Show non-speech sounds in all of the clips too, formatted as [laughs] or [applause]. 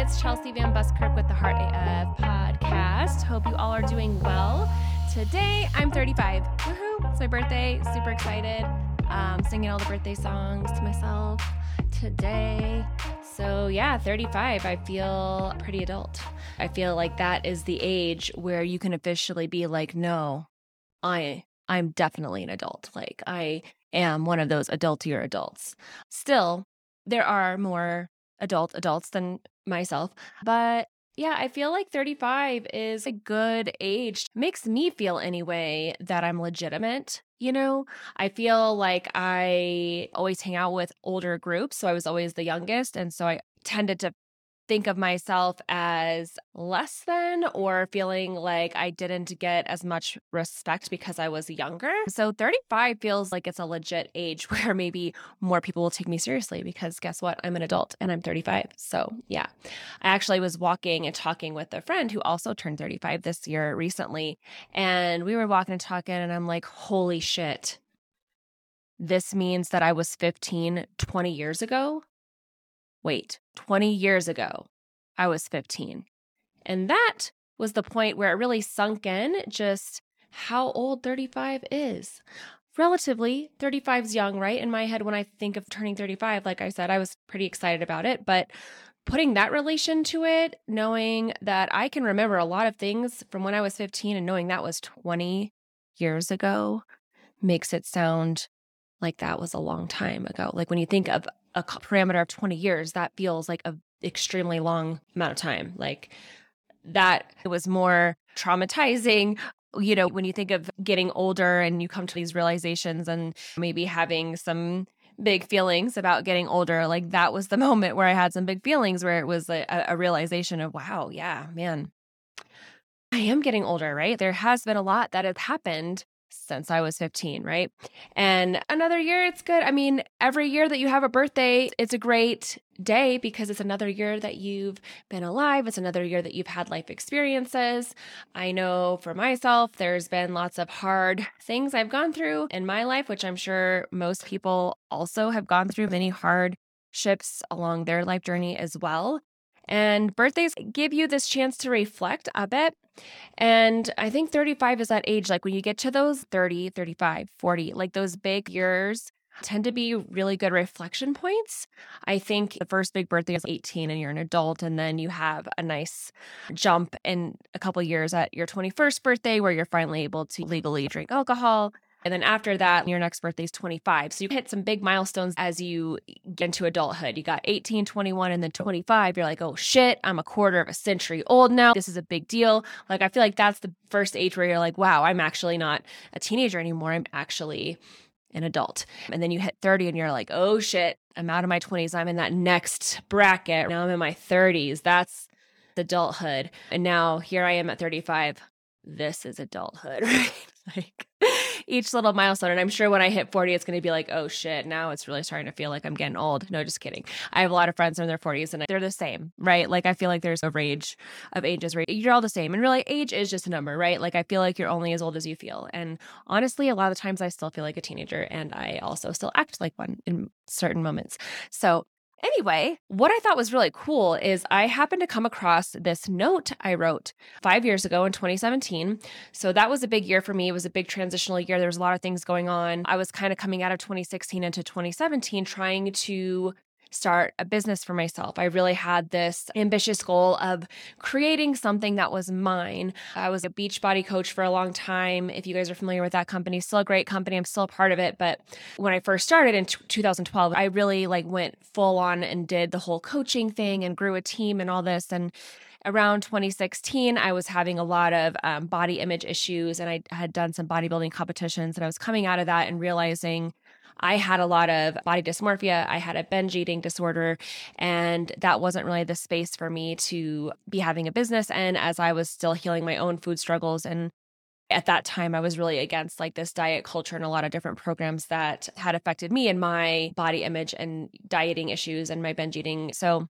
it's Chelsea Van Buskirk with the Heart AF podcast. Hope you all are doing well. Today, I'm 35. Woohoo! It's my birthday. Super excited. Um, singing all the birthday songs to myself today. So, yeah, 35. I feel pretty adult. I feel like that is the age where you can officially be like, no, I I'm definitely an adult. Like I am one of those adultier adults. Still, there are more adult adults than myself, but yeah, I feel like 35 is a good age. Makes me feel anyway that I'm legitimate. You know, I feel like I always hang out with older groups. So I was always the youngest. And so I tended to think of myself as less than or feeling like I didn't get as much respect because I was younger. So 35 feels like it's a legit age [laughs] where maybe more people will take me seriously because guess what? I'm an adult and I'm 35. So, yeah. I actually was walking and talking with a friend who also turned 35 this year recently. And we were walking and talking, and I'm like, holy shit. This means that I was 15 20 years ago Wait, 20 years ago, I was 15. And that was the point where it really sunk in just how old 35 is. Relatively, 35 is young, right? In my head, when I think of turning 35, like I said, I was pretty excited about it. But putting that relation to it, knowing that I can remember a lot of things from when I was 15 and knowing that was 20 years ago makes it sound like that was a long time ago. Like when you think of a parameter of 20 years, that feels like a extremely long amount of time. Like that was more traumatizing. You know, when you think of getting older and you come to these realizations and maybe having some big feelings about getting older, like that was the [laughs] moment where I had some big feelings where it was a, a realization of, wow, yeah, man, I am getting older, right? There has been a lot that has happened since I was 15, right? And another year, it's good. I mean, every year that you have a birthday, it's a great day because it's another year that you've been alive. It's another year that you've had life experiences. I know for myself, there's been lots of hard [laughs] things I've gone through in my life, which I'm sure most people also have gone through many hardships along their life journey as well. And birthdays give you this chance to reflect a bit. And I think 35 is that age, like when you get to those 30, 35, 40, like those big years tend to be really good reflection points. I think the first big birthday is 18 and you're an adult, and then you have a nice jump in a couple years at your 21st birthday where you're finally able to legally drink alcohol. And then after that, your next birthday is 25. So you hit some big milestones as you get into adulthood. You got 18, 21, and then 25. You're like, oh shit, I'm a quarter of a century old now. This is a big deal. Like, I feel like that's the first age where you're like, wow, I'm actually not a teenager anymore. I'm actually an adult. And then you hit 30 and you're like, oh shit, I'm out of my 20s. I'm in that next bracket. Now I'm in my 30s. That's adulthood. And now here I am at 35. This is adulthood, [laughs] right? like each little milestone. And I'm sure when I hit 40, it's going to be like, oh shit, now it's really starting to feel like I'm getting old. No, just kidding. I have a lot of friends in their 40s and they're the same, right? Like I feel like there's a range of ages, right? You're all the same. And really, age is just a number, right? Like I feel like you're only as old as you feel. And honestly, a lot of times I still feel like a teenager and I also still act like one in certain moments. So Anyway, what I thought was really cool is I happened to come across this note I wrote five years ago in 2017. So that was a big year for me. It was a big transitional year. There was a lot of things going on. I was kind of coming out of 2016 into 2017, trying to start a business for myself. I really had this ambitious goal of creating something that was mine. I was a Beachbody coach for a long time. If you guys are familiar with that company, still a great company. I'm still a part of it, but when I first started in t- 2012, I really like went full on and did the whole coaching thing and grew a team and all this and around 2016, I was having a lot of um, body image issues and I had done some bodybuilding competitions. And I was coming out of that and realizing I had a lot of body dysmorphia. I had a binge eating disorder, and that wasn't really the space for me to be having a business. And as I was still healing my own food struggles and at that time i was really against like this diet culture and a lot of different programs that had affected me and my body image and dieting issues and my binge eating so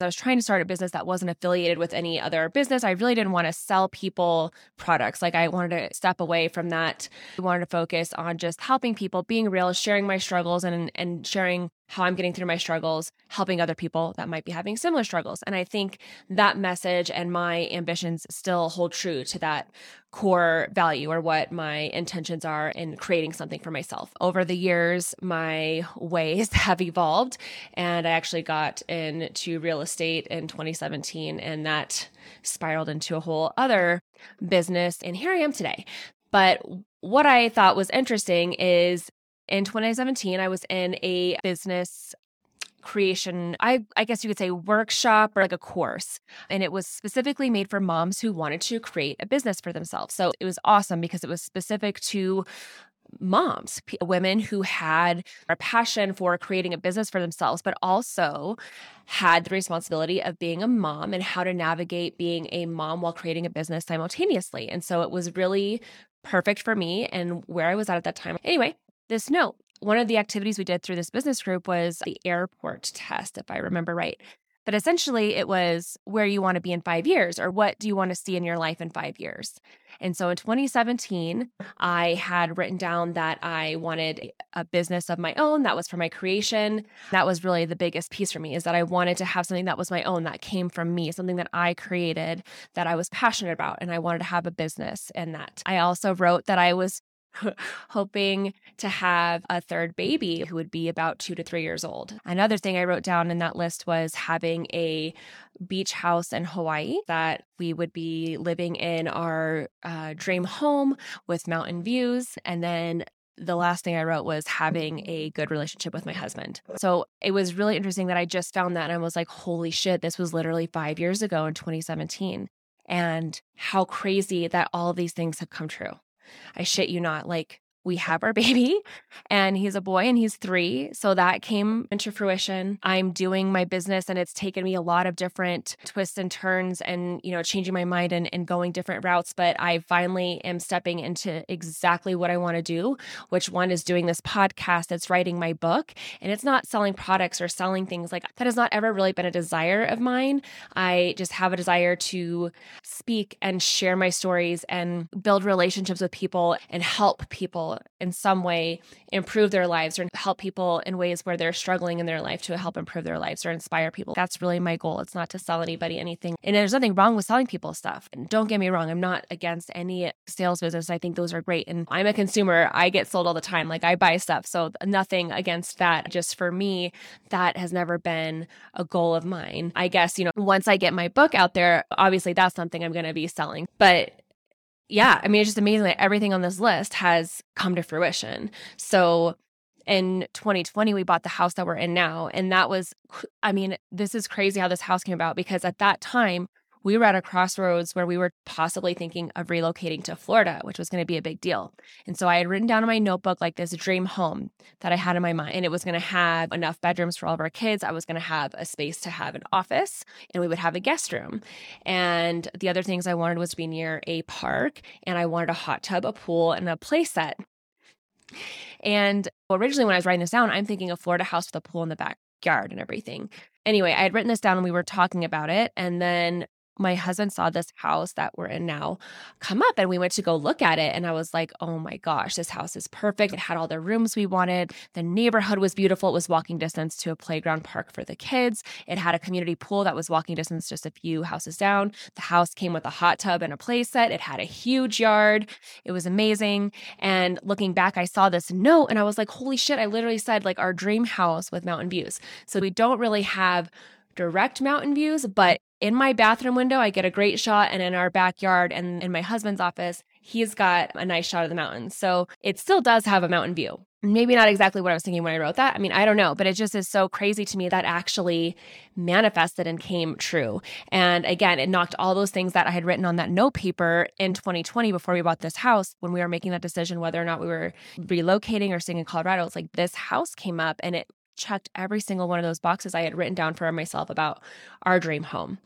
I was trying to start a business that wasn't affiliated with any other business. I really didn't want to sell people products. Like I wanted to step away from that. I wanted to focus on just helping people, being real, sharing my struggles and and sharing how I'm getting through my struggles, helping other people that might be having similar struggles. And I think that message and my ambitions still hold true to that core value or what my intentions are in creating something for myself. Over the years, my ways [laughs] have evolved, and I actually got into real estate in 2017, and that spiraled into a whole other business. And here I am today. But what I thought was interesting is in 2017, I was in a business creation i i guess you could say workshop or like a course. And it was specifically made for moms who wanted to create a business for themselves. So it was awesome because it was specific to moms women who had a passion for creating a business for themselves but also had the responsibility of being a mom and how to navigate being a mom while creating a business simultaneously. And so it was really perfect for me and where i was at at that time. Anyway this note. One of the activities we did through this business group was the airport test, if I remember right. But essentially, it was where you want to be in five years, or what do you want to see in your life in five years. And so in 2017, I had written down that I wanted a business of my own that was for my creation. That was really the biggest piece for me is that I wanted to have something that was my own, that came from me, something that I created, that I was passionate about. And I wanted to have a business in that. I also wrote that I was [laughs] hoping to have a third baby who would be about two to three years old. Another thing I wrote down in that list was having a beach house in Hawaii that we would be living in our uh, dream home with mountain views. And then the last thing I wrote was having a good relationship with my husband. So it was really interesting that I just found that and I was like, holy shit, this was literally five years ago in 2017. And how crazy that all these things have come true. I shit you not. Like we have our [laughs] baby and he's a boy and he's three. So that came into fruition. I'm doing my business and it's taken me a lot of different twists and turns and, you know, changing my mind and, and going different routes. But I finally am stepping into exactly what I want to do, which one is doing this podcast that's writing my book. And it's not selling products or selling things like that has not ever really been a desire of mine. I just have a desire to speak and share my stories and build relationships with people and help people in some way improve their lives or help people in ways where they're struggling in their life to help improve their lives or inspire people. That's really my goal. It's not to sell anybody anything. And there's nothing wrong with selling people stuff. And don't get me wrong, I'm not against any sales business. I think those are great. And I'm a consumer. I get sold all the time. Like I buy stuff. So nothing against that. Just for me, that has never been a goal of mine. I guess, you know, once I get my book out there, obviously that's something I'm going to be selling. But yeah, I mean, it's just amazing that everything on this list has come to fruition. So in 2020, we bought the house that we're in now. And that was, I mean, this is crazy how this house came about because at that time, we were at a crossroads where we were possibly thinking of relocating to Florida, which was going to be a big deal. And so I had written down in my notebook like this dream home that I had in my mind. And it was going to have enough bedrooms for all of our kids. I was going to have a space to have an office and we would have a guest room. And the other things I wanted was to be near a park and I wanted a hot tub, a pool, and a play set. And originally, when I was writing this down, I'm thinking a Florida house with a pool in the backyard and everything. Anyway, I had written this down and we were talking about it. And then my husband saw this house that we're in now come up and we went to go look at it and i was like oh my gosh this house is perfect. It had all the rooms we wanted. The neighborhood was beautiful. It was walking distance to a playground park for the kids. It had a community pool that was walking distance just a few houses down. The house came with a hot tub and a play set it had a huge yard. It was amazing. And looking back i saw this note and i was like holy shit. I literally said like our dream house with mountain views. So we don't really have direct mountain views, but in my bathroom window, I get a great shot. And in our backyard and in my husband's office, he's got a nice shot of the mountains. So it still does have a mountain view. Maybe not exactly what I was thinking when I wrote that. I mean, I don't know, but it just is so crazy to me that actually manifested and came true. And again, it knocked all those things that I had written on that note paper in 2020 before we bought this house when we were making that decision whether or not we were relocating or staying in Colorado. It's like this house came up and it checked every single one of those boxes I had written down for myself about our dream home.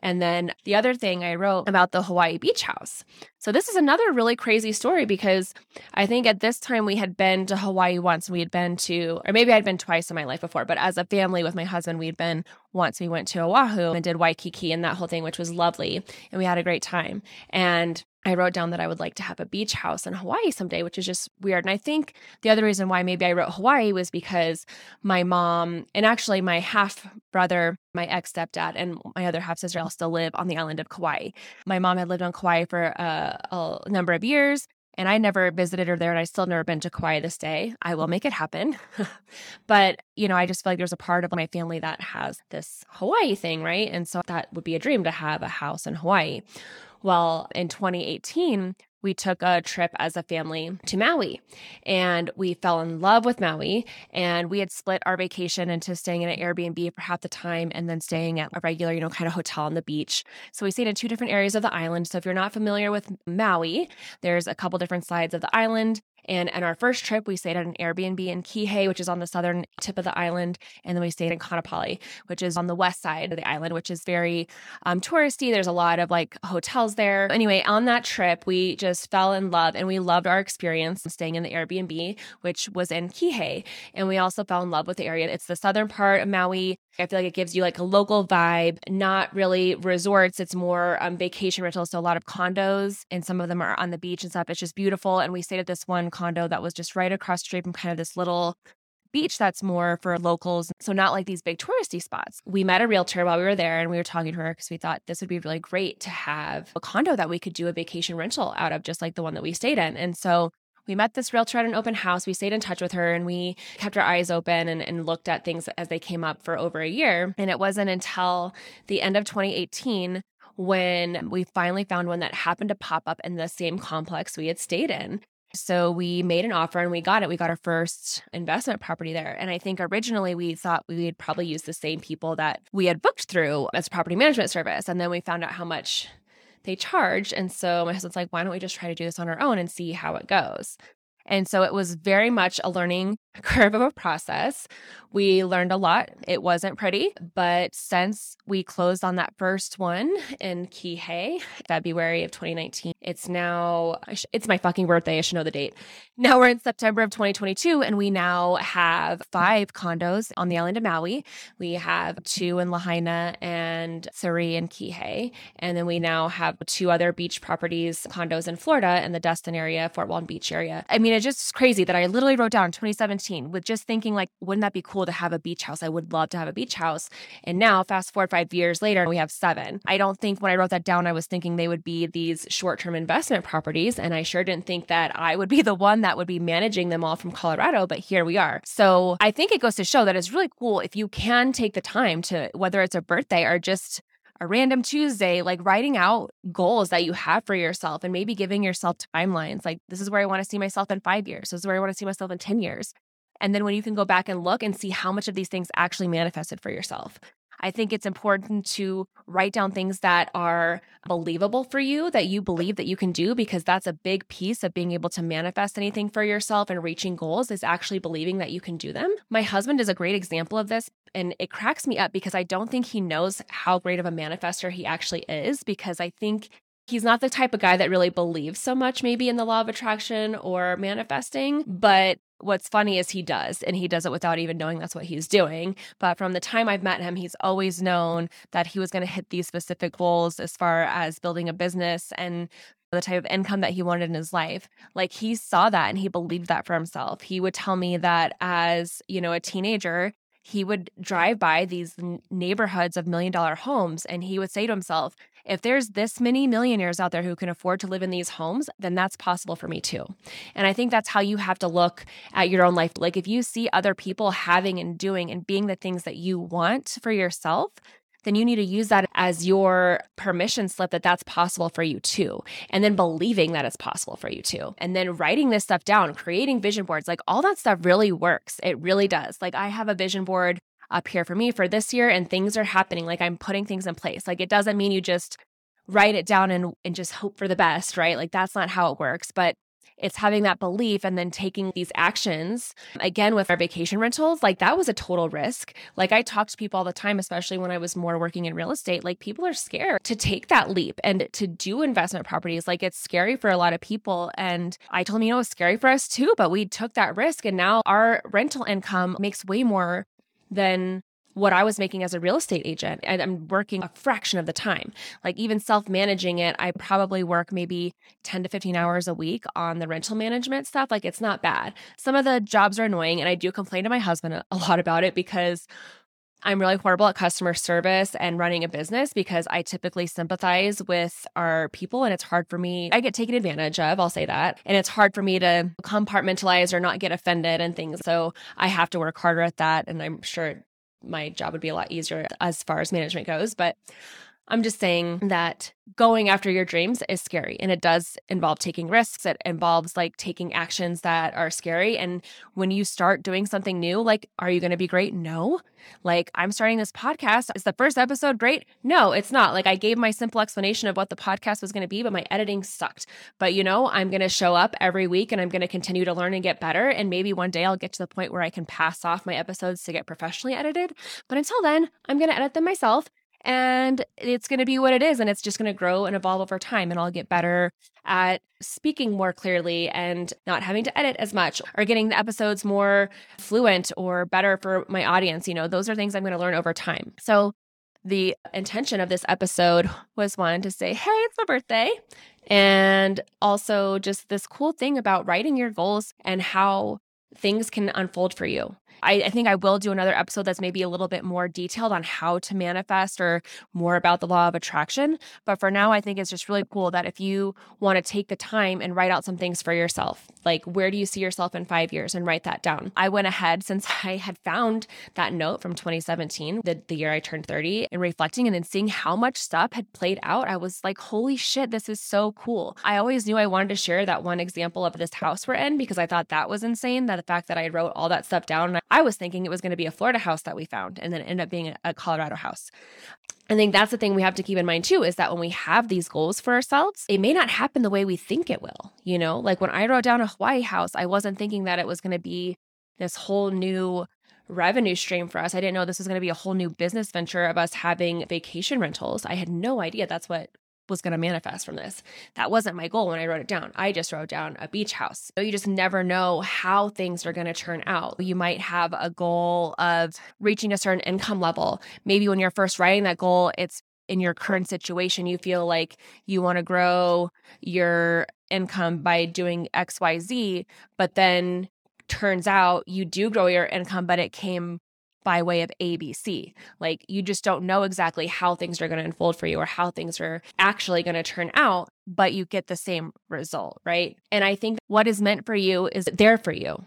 And then the other thing I wrote about the Hawaii beach house. So this is another really crazy story because I think at this time we had been to Hawaii once. We had been to, or maybe I'd been twice in my life before, but as a family with my husband, we'd been once. We went to Oahu and did Waikiki and that whole thing, which was lovely. And we had a great time. And I wrote down that I would like to have a beach house in Hawaii someday, which is just weird. And I think the other reason why maybe I wrote Hawaii was because my mom and actually my half brother, my ex stepdad, and my other half sister all still live on the island of Kauai. My mom had lived on Kauai for uh, a number of years. And I never visited her there, and I still never been to Kauai this day. I will make it happen. [laughs] but, you know, I just feel like there's a part of my family that has this Hawaii thing, right? And so that would be a dream to have a house in Hawaii. Well, in 2018, we took a trip as a family to Maui and we fell in love with Maui. And we had split our vacation into staying in an Airbnb for half the time and then staying at a regular, you know, kind of hotel on the beach. So we stayed in two different areas of the island. So if you're not familiar with Maui, there's a couple different sides of the island. And on our first trip, we stayed at an Airbnb in Kihei, which is on the southern tip of the island. And then we stayed in Kaanapali, which is on the west side of the island, which is very um, touristy. There's a lot of like hotels there. Anyway, on that trip, we just fell in love and we loved our experience staying in the Airbnb, which was in Kihei. And we also fell in love with the area. It's the southern part of Maui. I feel like it gives you like a local vibe, not really resorts. It's more um, vacation rentals. So a lot of condos and some of them are on the beach and stuff. It's just beautiful. And we stayed at this one condo that was just right across street from kind of this little beach that's more for locals. So not like these big touristy spots. We met a realtor while we were there and we were talking to her because we thought this would be really great to have a condo that we could do a vacation rental out of, just like the one that we stayed in. And so we met this realtor at an open house. We stayed in touch with her and we kept our eyes open and, and looked at things as they came up for over a year. And it wasn't until the end of 2018 when we finally found one that happened to pop up in the same complex we had stayed in. So we made an offer and we got it. We got our first investment property there. And I think originally we thought we would probably use the same people that we had booked through as property management service. And then we found out how much they charged. And so my husband's like, why don't we just try to do this on our own and see how it goes? And so it was very much a learning [laughs] curve of a process. We learned a lot. It wasn't pretty, but since we closed on that first one in Kihei, February of 2019, it's now, it's my fucking birthday. I should know the date. Now we're in September of 2022, and we now have five condos on the island of Maui. We have two in Lahaina and three in Kihei. And then we now have two other beach properties, condos in Florida in the Destin area, Fort Walton Beach area. I mean, it's just crazy that I literally wrote down 2017 with just thinking, like, wouldn't that be cool to have a beach house? I would love to have a beach house. And now, fast forward five years later, we have seven. I don't think when I wrote that down, I was thinking they would be these short term investment properties. And I sure didn't think that I would be [laughs] the one that would be managing them all from Colorado. But here we are. So I think it goes to show that it's really cool if you can take the time to, whether it's a birthday or just a random Tuesday, like writing out goals that you have for yourself and maybe giving yourself timelines. Like, this is where I want to see myself in five years. This is where I want to see myself in 10 years. And then when you can go back and look and see how much of these things actually manifested for yourself. I think it's important to write down things that are believable for you, that you believe that you can do, because that's a big piece of being able to manifest anything for yourself and reaching goals is actually believing that you can do them. My husband is a great example of this. And it cracks me up because I don't think he knows how great of a manifester he actually is, because I think he's not the type of guy that really believes so much maybe in the law of attraction or manifesting, but what's funny is he does, and he does it without even knowing that's what he's doing. But from the time I've met him, he's always known that he was going to hit these specific goals as far as building a business and the type of income that he wanted in his life. Like he saw that and he believed that for himself. He would tell me that as, you know, a teenager, he would drive by these neighborhoods of million dollar homes and he would say to himself, if there's this many millionaires out there who can afford to live in these homes, then that's possible for me too. And I think that's how you have to look at your own life. Like if you see other people having and doing and being the things that you want for yourself, then you need to use that as your permission slip that that's possible for you too. And then believing that it's possible for you too. And then writing this stuff down, creating vision boards, like all that stuff really works. It really does. Like I have a vision board up here for me for this year and things are happening. Like I'm putting things in place. Like it doesn't mean you just write it down and, and just hope for the best, right? Like that's not how it works. But it's having that belief and then taking these actions. Again, with our vacation rentals, like that was a total risk. Like I talk to people all the time, especially when I was more working in real estate, like people are scared to take that leap and to do investment properties. Like it's scary for a lot of people. And I told them, you know, it's scary for us too, but we took that risk and now our rental income makes way more than what I was making as a real estate agent. And I'm working a fraction of the time. Like even self managing it, I probably work maybe 10 to 15 hours a week on the rental management stuff. Like it's not bad. Some of the jobs are annoying. And I do complain to my husband a lot about it because I'm really horrible at customer service and running a business because I typically sympathize with our people and it's hard for me. I get taken advantage of, I'll say that. And it's hard for me to compartmentalize or not get offended and things. So I have to work harder at that. And I'm sure my job would be a lot easier as far as management goes. But I'm just saying that going after your dreams is scary and it does involve taking risks. It involves like taking actions that are scary. And when you start doing something new, like, are you going to be great? No. Like, I'm starting this podcast. Is the first episode great? No, it's not. Like, I gave my simple explanation of what the podcast was going to be, but my editing sucked. But you know, I'm going to show up every week and I'm going to continue to learn and get better. And maybe one day I'll get to the point where I can pass off my episodes to get professionally edited. But until then, I'm going to edit them myself and it's going to be what it is and it's just going to grow and evolve over time and I'll get better at speaking more clearly and not having to edit as much or getting the episodes more fluent or better for my audience you know those are things I'm going to learn over time. So the intention of this episode was one to say hey it's my birthday and also just this cool thing about writing your goals and how things can unfold for you I, I, think I will do another episode that's maybe a little bit more detailed on how to manifest or more about the law of attraction. But for now, I think it's just really cool that if you want to take the time and write out some things for yourself, like where do you see yourself in five years and write that down. I went ahead [laughs] since I had found that note from 2017, the, the year I turned 30, and reflecting and then seeing how much stuff had played out, I was like, holy shit, this is so cool. I always knew I wanted to share that one example of this house we're in because I thought that was insane. That the fact that I wrote all that stuff down, I was thinking it was going to be a Florida house that we found, and then it ended up being a Colorado house. I think that's the thing we have to keep in mind too is that when we have these goals for ourselves, it may not happen the way we think it will. You know, like when I wrote down a Hawaii house, I wasn't thinking that it was going to be this whole new revenue stream for us. I didn't know this was going to be a whole new business venture of us having vacation rentals. I had no idea that's what was going to manifest from this. That wasn't my goal when I wrote it down. I just wrote down a beach house. So you just never know how things are going to turn out. You might have a goal of reaching a certain income level. Maybe when you're first writing that goal, it's in your current situation, you feel like you want to grow your income by doing XYZ, but then turns out you do grow your income, but it came by way of ABC. Like you just don't know exactly how things are going to unfold for you or how things are actually going to turn out, but you get the same result, right? And I think what is meant for you is there for you.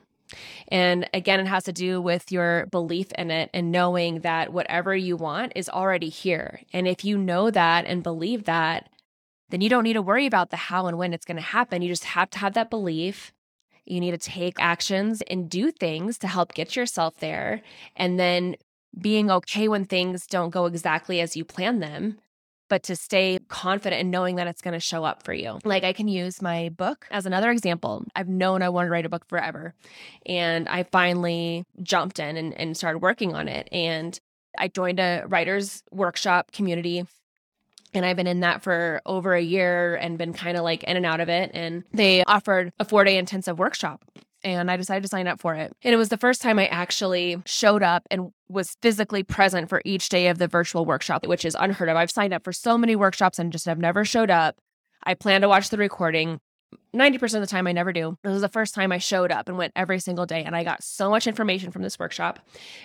And again, it has to do with your belief in it and knowing that whatever you want is already here. And if you know that and believe that, then you don't need to worry about the how and when it's going to happen. You just have to have that belief you need to take actions and do things to help get yourself there. And then being okay when things don't go exactly as you plan them, but to stay confident in knowing that it's going to show up for you. Like I can use my book as another example. I've known I wanted to write a book forever. And I finally jumped in and, and started working on it. And I joined a writer's workshop community and I've been in that for over a year and been kind of like in and out of it. And they offered a four day intensive workshop. And I decided to sign up for it. And it was the first time I actually showed up and was physically present for each day of the virtual workshop, which is unheard of. I've signed up for so many workshops and just have never showed up. I plan to watch the recording. 90% of the time I never do. This was the first time I showed up and went every single day. And I got so much information from this workshop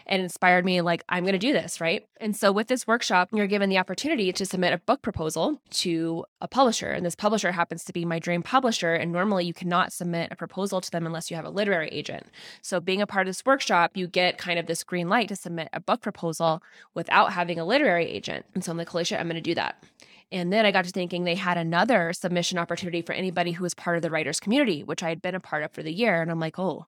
and inspired me like, I'm going to do this, right? And so with this workshop, you're given the opportunity to submit a book proposal to a publisher. And this publisher happens to be my dream publisher. And normally you cannot submit a proposal to them unless you have a literary agent. So being a part of this workshop, you get kind of this green light to submit a book proposal without having a literary agent. And so I'm like, Alicia, I'm going to do that. And then I got to thinking they had another submission opportunity for anybody who was part of the writers community, which I had been a part of for the year. And I'm like, oh,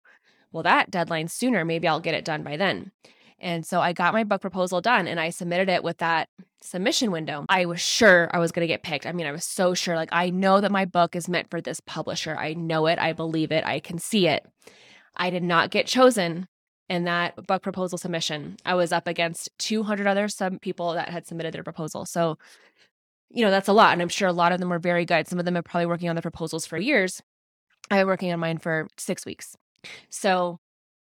well, that deadline sooner. Maybe I'll get it done by then. And so I got my book proposal done and I submitted it with that submission window. I was sure I was going to get picked. I mean, I was so sure. Like, I know that my book is meant for this publisher. I know it. I believe it. I can see it. I did not get chosen in that book proposal submission. I was up against 200 other some people that had submitted their proposal. So you know, that's a lot. And I'm sure a lot of them were very good. Some of them are probably working on the proposals for years. I've been working on mine for six weeks. So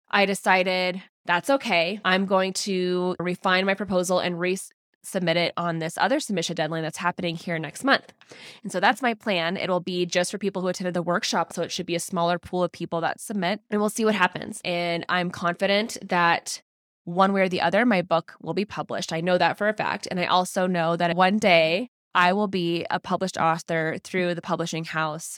I decided that's okay. I'm going to refine my proposal and resubmit it on this other submission deadline that's happening here next month. And so that's my plan. It'll be just for people who attended the workshop. So it should be a smaller pool of people that submit, and we'll see what happens. And I'm confident that one way or the other, my book will be published. I know that for a fact. And I also know that one day I will be a published author through the publishing house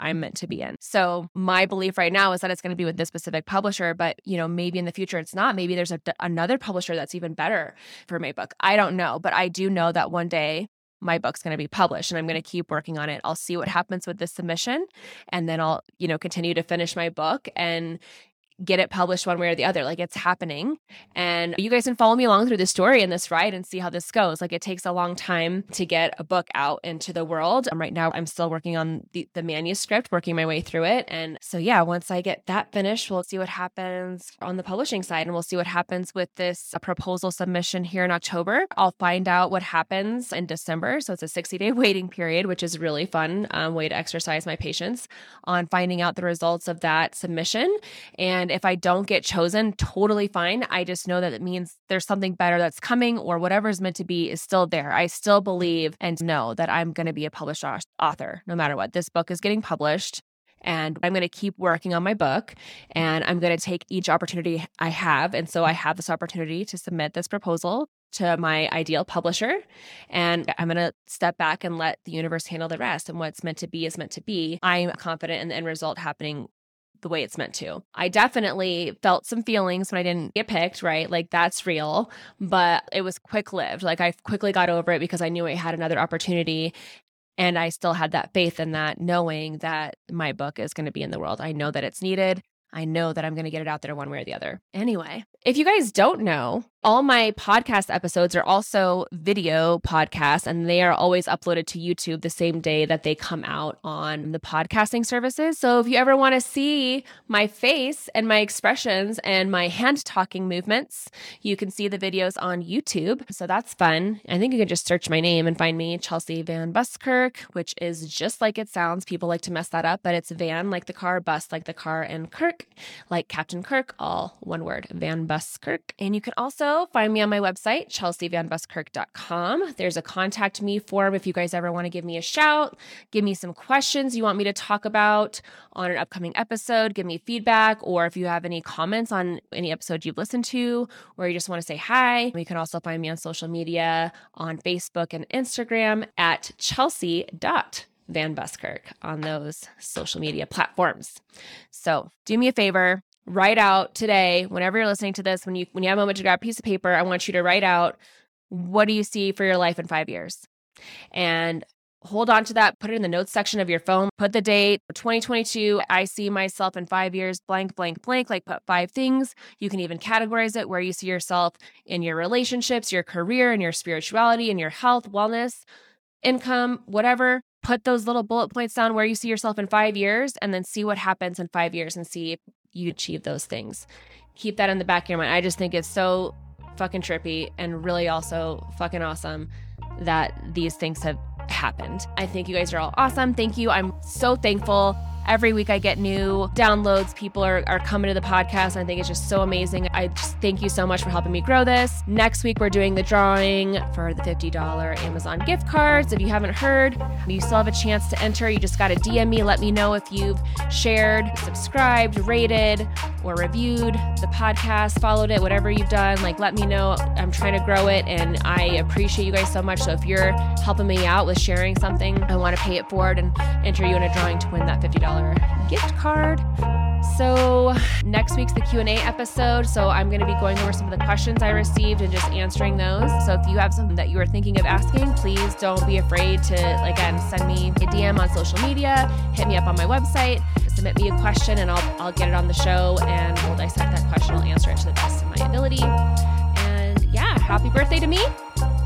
I'm meant to be in. So my belief right now is that it's going to be with this specific publisher, but you know, maybe in the future it's not. Maybe there's a, another publisher that's even better for my book. I don't know, but I do know that one day my book's going to be published and I'm going to keep working on it. I'll see what happens with this submission and then I'll, you know, continue to finish my book and get it published one way or the other. Like it's happening. And you guys can follow me along through the story in this ride and see how this goes. Like it takes a long time to get a book out into the world. Um, right now, I'm still working on the, the manuscript, working my way through it. And so, yeah, once I get that finished, we'll see what happens on the publishing side and we'll see what happens with this proposal submission here in October. I'll find out what happens in December. So it's a 60 day [laughs] waiting period, which is really fun um, way to exercise my patience on finding out the results of that submission. And and if I don't get chosen, totally fine. I just know that it means there's something better that's coming or whatever's meant to be is still there. I still believe and know that I'm going to be a published author no matter what. This book is getting published and I'm going to keep working on my book and I'm going to take each opportunity I have. And so I have this opportunity to submit this proposal to my ideal publisher and I'm going to step back and let the universe handle the rest and what's meant to be is meant to be. I'm confident in the end result happening the way it's meant to. I definitely felt some feelings when I didn't get picked, right? Like that's real, but it was quick lived. Like I quickly got over it because I knew I had another opportunity. And I still had that faith in that, knowing that my book is going to be in the world. I know that it's needed. I know that I'm going to get it out there one way or the other. Anyway, if you guys don't know, all my podcast episodes are also video podcasts, and they are always uploaded to YouTube the same day that they come out on the podcasting services. So if you ever want to see my face and my expressions and my hand talking movements, you can see the videos on YouTube. So that's fun. I think you can just search my name and find me, Chelsea Van Buskirk, which is just like it sounds. People like to mess that up, but it's Van like the car, Bus like the car, and Kirk like Captain Kirk, all one word, Van Buskirk. And you can also find me on my website, chelseavanbuskirk.com. There's a contact me form if you guys ever want to give me a shout, give me some questions you want me to talk about on an upcoming episode, give me feedback, or if you have any comments on any episode you've listened to, or you just want to say hi. You can also find me on social media on Facebook and Instagram at Chelsea. Van Buskirk on those social media platforms. So do me a favor, write out today, whenever you're listening to this, when you when you have a moment to grab a piece of paper, I want you to write out what do you see for your life in five years? And hold on to that, put it in the notes section of your phone, put the date 2022. I see myself in five years, blank, blank, blank, like put five things. You can even categorize it where you see yourself in your relationships, your career, and your spirituality, and your health, wellness, income, whatever put those little bullet points down where you see yourself in five years and then see what happens in five years and see if you achieve those things. Keep that in the back of your mind. I just think it's so fucking trippy and really also fucking awesome that these things have happened. I think you guys are all awesome. Thank you. I'm so thankful Every week I get new downloads. People are, are coming to the podcast. And I think it's just so amazing. I just thank you so much for helping me grow this. Next week, we're doing the drawing for the $50 Amazon gift cards. If you haven't heard, you still have a chance to enter. You just got to DM me. Let me know if you've shared, subscribed, rated, or reviewed the podcast, followed it, whatever you've done. Like, let me know. I'm trying to grow it and I appreciate you guys so much. So if you're helping me out with sharing something, I want to pay it forward and enter you in a drawing to win that $50 gift card. So next week's the Q&A episode. So I'm going to be going over some of the questions I received and just answering those. So if you have something that you are thinking of asking, please don't be afraid to again send me a DM on social media, hit me up on my website, submit me a question and I'll I'll get it on the show and we'll dissect that question. I'll answer it to the best of my ability. And yeah, happy birthday to me.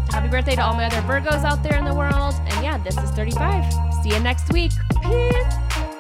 Happy birthday to all my other Virgos out there in the world. And yeah, this is 35. See you next week. Peace.